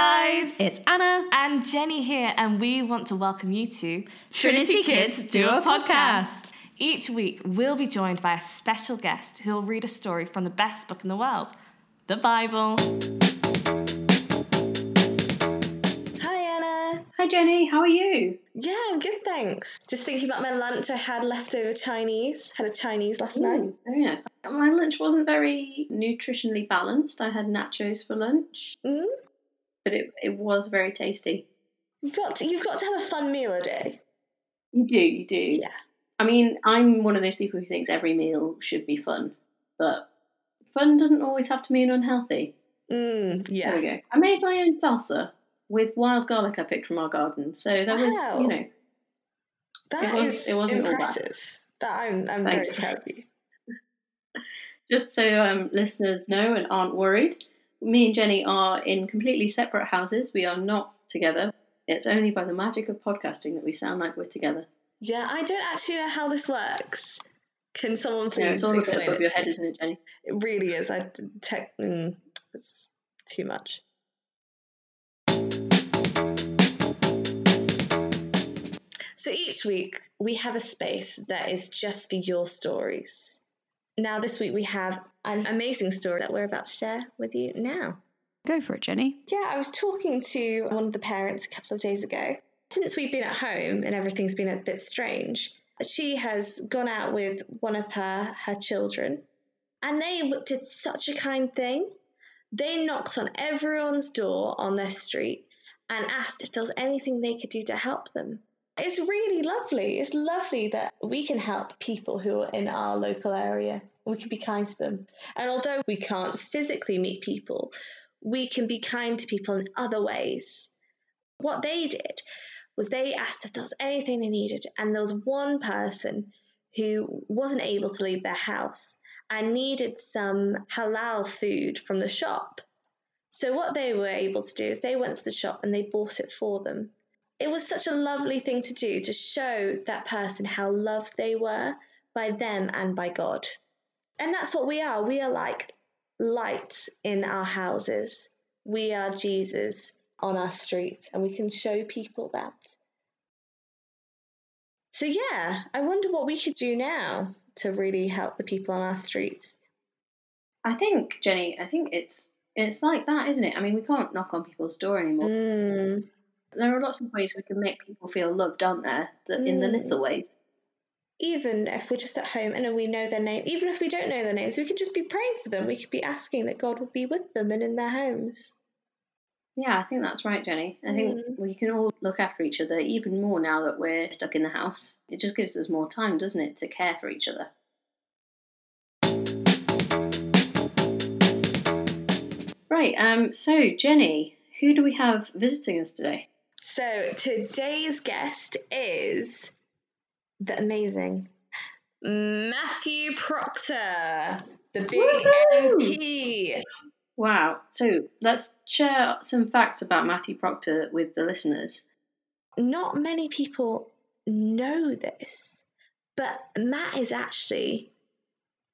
guys! It's Anna. and Jenny here, and we want to welcome you to Trinity Kids Do a Podcast. Each week, we'll be joined by a special guest who will read a story from the best book in the world, the Bible. Hi, Anna. Hi Jenny, how are you? Yeah, I'm good, thanks. Just thinking about my lunch, I had leftover Chinese. Had a Chinese last night. Very nice. My lunch wasn't very nutritionally balanced. I had nachos for lunch, Mm? But it, it was very tasty. You've got to, you've got to have a fun meal a day. You do, you do. Yeah. I mean, I'm one of those people who thinks every meal should be fun, but fun doesn't always have to mean unhealthy. Mm, There we go. I made my own salsa with wild garlic I picked from our garden, so there was, you know, That It was- is it wasn't all bad. impressive. That I'm I'm Thanks. very proud of you. Just so um, listeners know and aren't worried, me and Jenny are in completely separate houses. We are not together. It's only by the magic of podcasting that we sound like we're together. Yeah, I don't actually know how this works. Can someone please No, it's all explain above it your head, isn't it, Jenny? It really is. I tech. Mm, it's too much. So each week we have a space that is just for your stories. Now, this week we have an amazing story that we're about to share with you now. Go for it, Jenny. Yeah, I was talking to one of the parents a couple of days ago. Since we've been at home and everything's been a bit strange, she has gone out with one of her her children, and they did such a kind thing. They knocked on everyone's door on their street and asked if there was anything they could do to help them. It's really lovely. It's lovely that we can help people who are in our local area. We can be kind to them. And although we can't physically meet people, we can be kind to people in other ways. What they did was they asked if there was anything they needed, and there was one person who wasn't able to leave their house and needed some halal food from the shop. So, what they were able to do is they went to the shop and they bought it for them. It was such a lovely thing to do to show that person how loved they were by them and by God. And that's what we are. We are like lights in our houses. We are Jesus on our street, and we can show people that. So, yeah, I wonder what we could do now to really help the people on our streets. I think, Jenny, I think it's it's like that, isn't it? I mean, we can't knock on people's door anymore. Mm, There are lots of ways we can make people feel loved, aren't there? That In the Mm. little ways. even if we're just at home and we know their name, even if we don't know their names, we could just be praying for them. We could be asking that God would be with them and in their homes. Yeah, I think that's right, Jenny. I think Mm. we can all look after each other even more now that we're stuck in the house. It just gives us more time, doesn't it, to care for each other. Right, um, so Jenny, who do we have visiting us today? So today's guest is the amazing Matthew Proctor, the big Woohoo! MP. Wow. So let's share some facts about Matthew Proctor with the listeners. Not many people know this, but Matt is actually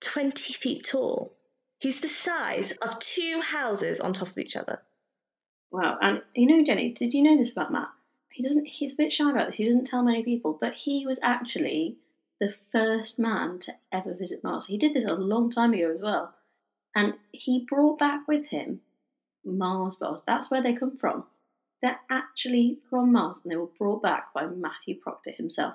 20 feet tall. He's the size of two houses on top of each other. Wow. And you know, Jenny, did you know this about Matt? He doesn't he's a bit shy about this, he doesn't tell many people, but he was actually the first man to ever visit Mars. He did this a long time ago as well. And he brought back with him Mars bars. That's where they come from. They're actually from Mars and they were brought back by Matthew Proctor himself.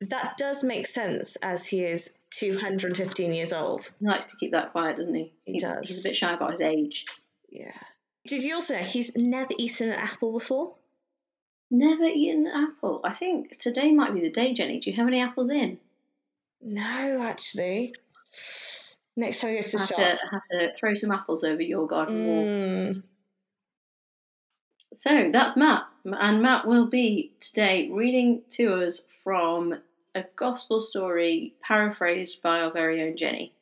That does make sense as he is 215 years old. He likes to keep that quiet, doesn't he? He does. He's a bit shy about his age. Yeah. Did you also know he's never eaten an apple before? Never eaten an apple. I think today might be the day, Jenny. Do you have any apples in? No, actually. Next time he goes to have shop. to, have to throw some apples over your garden wall. Mm, So that's Matt. And Matt will be today reading to us from a gospel story paraphrased by our very own Jenny.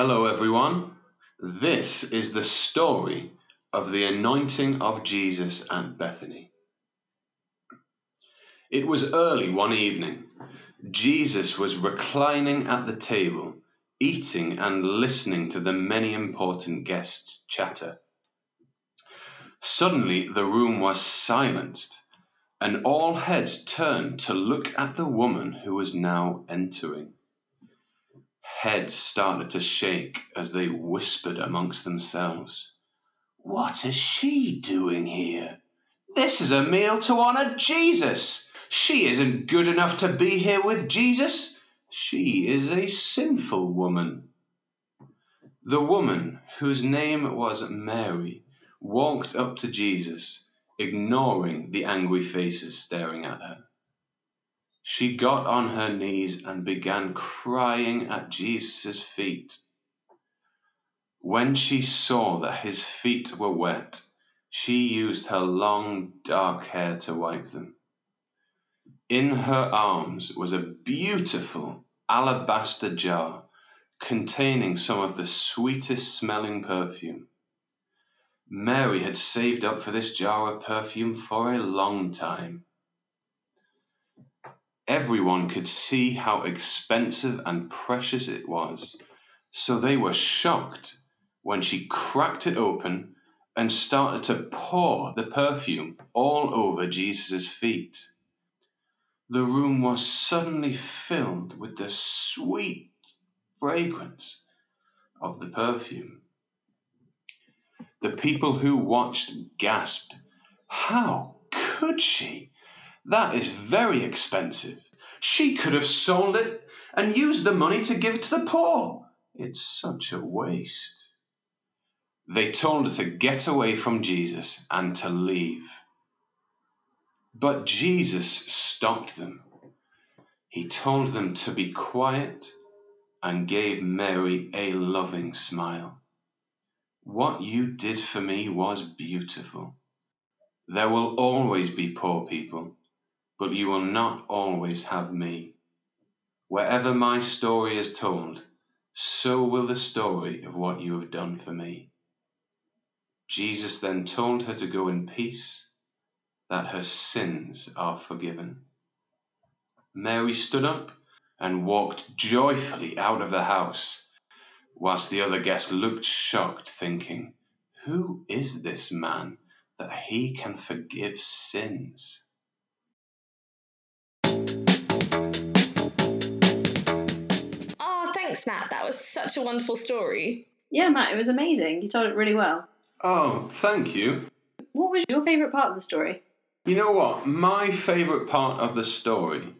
Hello, everyone. This is the story of the anointing of Jesus at Bethany. It was early one evening. Jesus was reclining at the table, eating and listening to the many important guests chatter. Suddenly the room was silenced, and all heads turned to look at the woman who was now entering. Heads started to shake as they whispered amongst themselves. What is she doing here? This is a meal to honor Jesus. She isn't good enough to be here with Jesus. She is a sinful woman. The woman, whose name was Mary, walked up to Jesus, ignoring the angry faces staring at her. She got on her knees and began crying at Jesus' feet. When she saw that his feet were wet, she used her long dark hair to wipe them. In her arms was a beautiful alabaster jar containing some of the sweetest smelling perfume. Mary had saved up for this jar of perfume for a long time. Everyone could see how expensive and precious it was, so they were shocked when she cracked it open and started to pour the perfume all over Jesus' feet. The room was suddenly filled with the sweet fragrance of the perfume. The people who watched gasped, How could she? That is very expensive. She could have sold it and used the money to give to the poor. It's such a waste. They told her to get away from Jesus and to leave. But Jesus stopped them. He told them to be quiet and gave Mary a loving smile. What you did for me was beautiful. There will always be poor people, but you will not always have me. Wherever my story is told, so will the story of what you have done for me. Jesus then told her to go in peace, that her sins are forgiven. Mary stood up and walked joyfully out of the house whilst the other guests looked shocked, thinking, Who is this man that he can forgive sins? Thanks, Matt. That was such a wonderful story. Yeah, Matt, it was amazing. You told it really well. Oh, thank you. What was your favourite part of the story? You know what? My favourite part of the story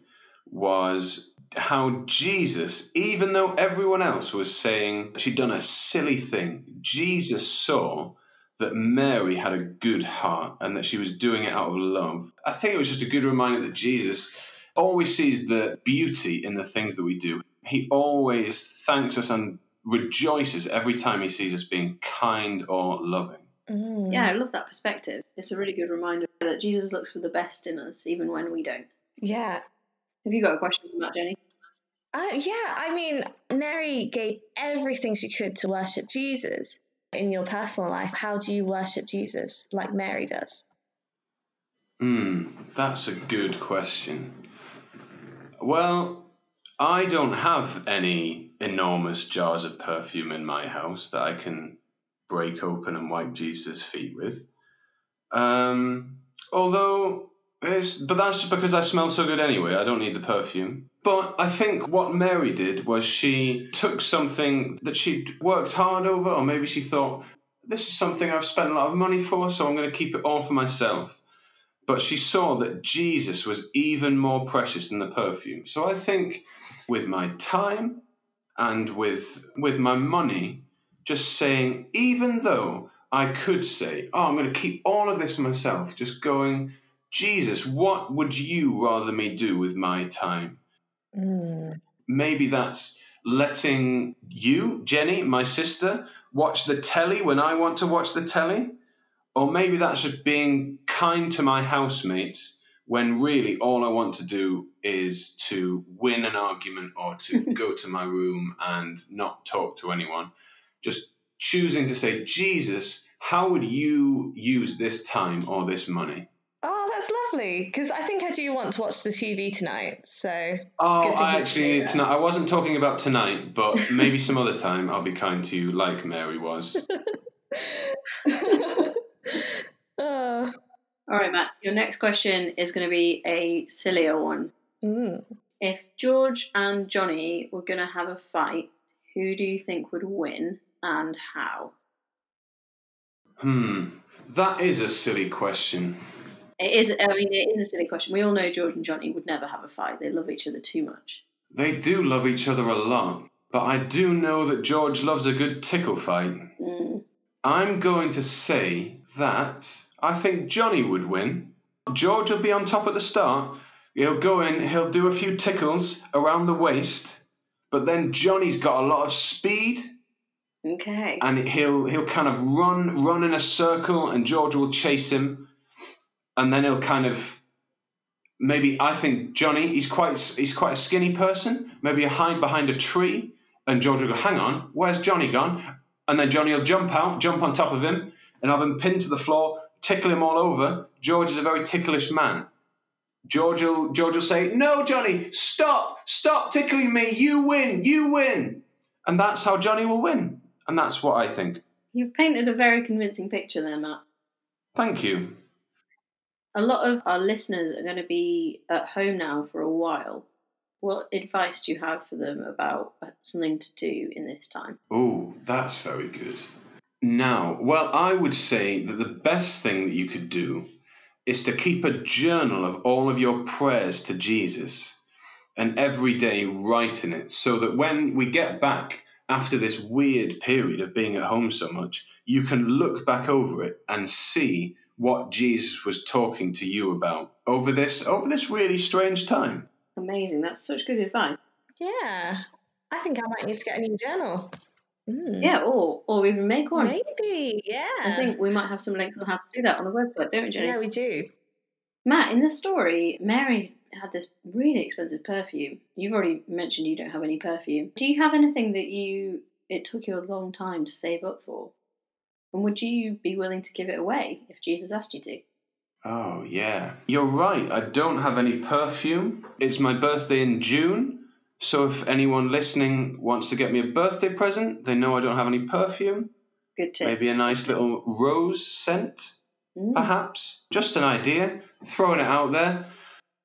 was how Jesus, even though everyone else was saying she'd done a silly thing, Jesus saw that Mary had a good heart and that she was doing it out of love. I think it was just a good reminder that Jesus always sees the beauty in the things that we do. He always thanks us and rejoices every time he sees us being kind or loving. Mm. Yeah, I love that perspective. It's a really good reminder that Jesus looks for the best in us, even when we don't. Yeah. Have you got a question for Matt, Jenny? Uh, yeah, I mean, Mary gave everything she could to worship Jesus. In your personal life, how do you worship Jesus like Mary does? Hmm, that's a good question. Well, I don't have any enormous jars of perfume in my house that I can break open and wipe Jesus' feet with. Um, although, it's, but that's just because I smell so good anyway. I don't need the perfume. But I think what Mary did was she took something that she'd worked hard over, or maybe she thought, this is something I've spent a lot of money for, so I'm going to keep it all for myself. But she saw that Jesus was even more precious than the perfume. So I think with my time and with with my money, just saying, even though I could say, oh, I'm going to keep all of this for myself, just going, Jesus, what would you rather me do with my time? Mm. Maybe that's letting you, Jenny, my sister, watch the telly when I want to watch the telly. Or maybe that's just being kind to my housemates when really all I want to do is to win an argument or to go to my room and not talk to anyone. Just choosing to say, Jesus, how would you use this time or this money? Oh, that's lovely because I think I do want to watch the TV tonight. So Oh, I actually you say need to know. I wasn't talking about tonight, but maybe some other time I'll be kind to you, like Mary was. Uh, All right, Matt. Your next question is going to be a sillier one. mm. If George and Johnny were going to have a fight, who do you think would win and how? Hmm, that is a silly question. It is. I mean, it is a silly question. We all know George and Johnny would never have a fight. They love each other too much. They do love each other a lot, but I do know that George loves a good tickle fight. Mm. I'm going to say that I think Johnny would win. George will be on top at the start. He'll go in, he'll do a few tickles around the waist, but then Johnny's got a lot of speed Okay. and he'll he'll kind of run run in a circle and George will chase him and then he'll kind of maybe I think Johnny he's quite he's quite a skinny person maybe he'll hide behind a tree and George will go hang on where's Johnny gone and then Johnny will jump out jump on top of him and have him pinned to the floor tickle him all over George is a very ticklish man George will, George will say no Johnny stop stop tickling me you win you win and that's how Johnny will win and that's what I think You've painted a very convincing picture there, Matt. Thank you. A lot of our listeners are going to be at home now for a while. What advice do you have for them about something to do in this time? Oh, that's very good. Now, well, I would say that the best thing that you could do is to keep a journal of all of your prayers to Jesus and every day write in it so that when we get back after this weird period of being at home so much, you can look back over it and see what Jesus was talking to you about over this over this really strange time. Amazing. That's such good advice. Yeah, I think I might need to get a new journal. Mm. Yeah, or or even make one. Maybe, yeah. I think we might have some links on how to do that on the website, don't we, Jenny? Yeah, we do. Matt, in the story, Mary had this really expensive perfume. You've already mentioned you don't have any perfume. Do you have anything that you it took you a long time to save up for? And would you be willing to give it away if Jesus asked you to? Oh, yeah. You're right. I don't have any perfume. It's my birthday in June. So if anyone listening wants to get me a birthday present, they know I don't have any perfume. Good tip. Maybe a nice little rose scent, Mm. perhaps. Just an idea. Throwing it out there.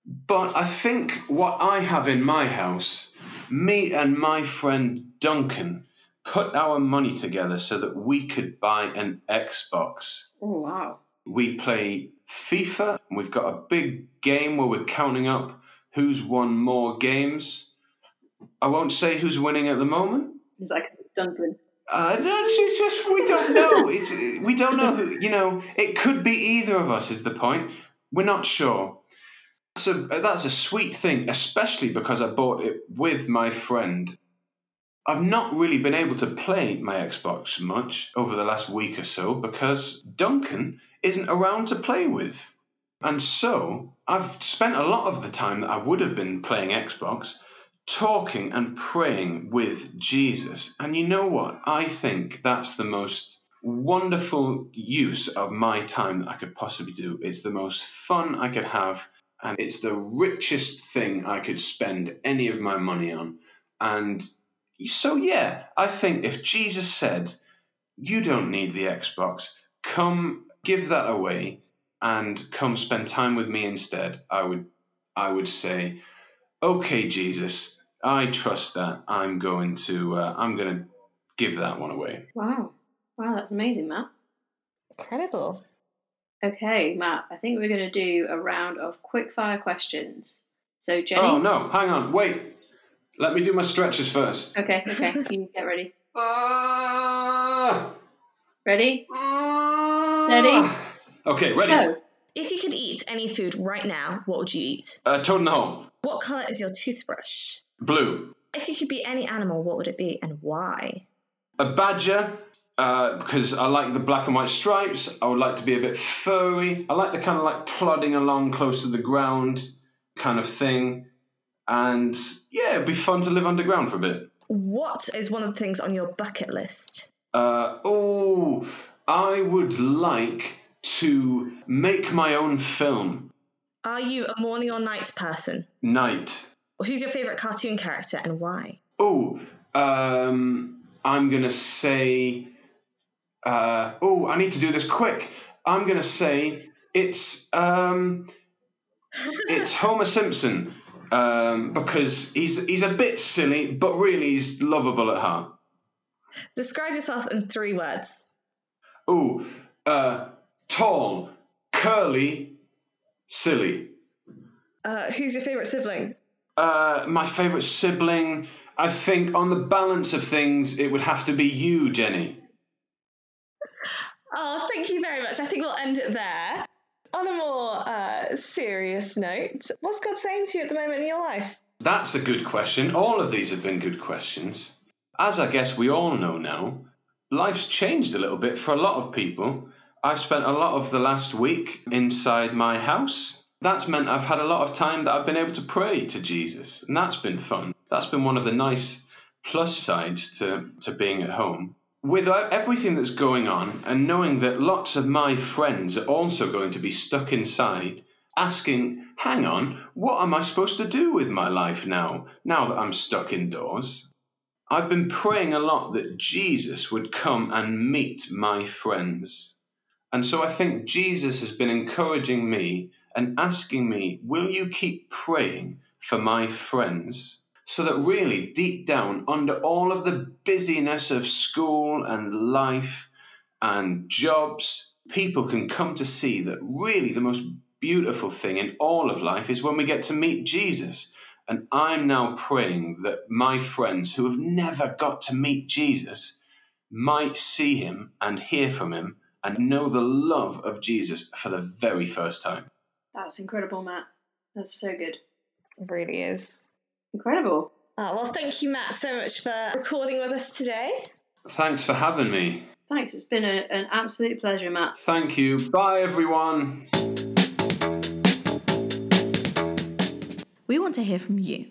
But I think what I have in my house, me and my friend Duncan put our money together so that we could buy an Xbox Oh wow. we play FIFA. We've got a big game where we're counting up who's won more games. I won't say who's winning at the moment. Is that 'cause it's Duncan? Uh, it's it's just we don't know. It's, we don't know who. You know, it could be either of us. Is the point? We're not sure. So that's a sweet thing, especially because I bought it with my friend. I've not really been able to play my Xbox much over the last week or so because Duncan isn't around to play with. And so I've spent a lot of the time that I would have been playing Xbox talking and praying with Jesus. And you know what? I think that's the most wonderful use of my time that I could possibly do. It's the most fun I could have, and it's the richest thing I could spend any of my money on. And so, yeah, I think if Jesus said, You don't need the Xbox, come give that away and come spend time with me instead, I would I would say, Okay, Jesus, I trust that. I'm going to uh, I'm going to give that one away. Wow. Wow, that's amazing, Matt. Incredible. Okay, Matt, I think we're going to do a round of quick fire questions. So, Jenny. Oh no, hang on, wait. Let me do my stretches first. Okay, okay, you get ready. Ah! Ready? Ah! Ready? Okay, ready. Go. If you could eat any food right now, what would you eat? Uh, Toad in the hole. What colour is your toothbrush? Blue. If you could be any animal, what would it be and why? A badger, uh, because I like the black and white stripes. I would like to be a bit furry. I like the kind of like plodding along close to the ground kind of thing. And yeah, it'd be fun to live underground for a bit. What is one of the things on your bucket list? Uh, oh, I would like to make my own film. Are you a morning or night person? Night. Who's your favourite cartoon character and why? Oh, um, I'm gonna say. Uh, oh, I need to do this quick. I'm gonna say it's um, it's Homer Simpson um, because he's he's a bit silly, but really he's lovable at heart. Describe yourself in three words. Oh, uh, tall, curly, silly. Uh, who's your favourite sibling? Uh, my favourite sibling, I think, on the balance of things, it would have to be you, Jenny. Oh, thank you very much. I think we'll end it there. On a more uh, serious note, what's God saying to you at the moment in your life? That's a good question. All of these have been good questions. As I guess we all know now, life's changed a little bit for a lot of people. I've spent a lot of the last week inside my house. That's meant I've had a lot of time that I've been able to pray to Jesus, and that's been fun. That's been one of the nice plus sides to, to being at home. With uh, everything that's going on, and knowing that lots of my friends are also going to be stuck inside, asking, hang on, what am I supposed to do with my life now, now that I'm stuck indoors? I've been praying a lot that Jesus would come and meet my friends. And so I think Jesus has been encouraging me and asking me, Will you keep praying for my friends? So that really, deep down, under all of the busyness of school and life and jobs, people can come to see that really the most beautiful thing in all of life is when we get to meet Jesus. And I'm now praying that my friends who have never got to meet Jesus might see him and hear from him and know the love of Jesus for the very first time. That's incredible, Matt. That's so good. It really is. Incredible. Oh, well, thank you, Matt, so much for recording with us today. Thanks for having me. Thanks. It's been a, an absolute pleasure, Matt. Thank you. Bye, everyone. We want to hear from you.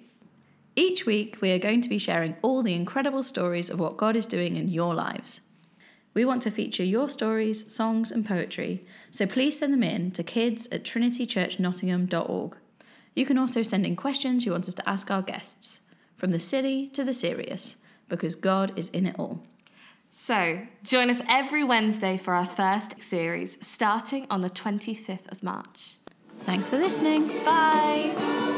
Each week, we are going to be sharing all the incredible stories of what God is doing in your lives. We want to feature your stories, songs, and poetry, so please send them in to kids at trinitychurchnottingham.org. You can also send in questions you want us to ask our guests, from the silly to the serious, because God is in it all. So, join us every Wednesday for our first series, starting on the 25th of March. Thanks for listening. Bye.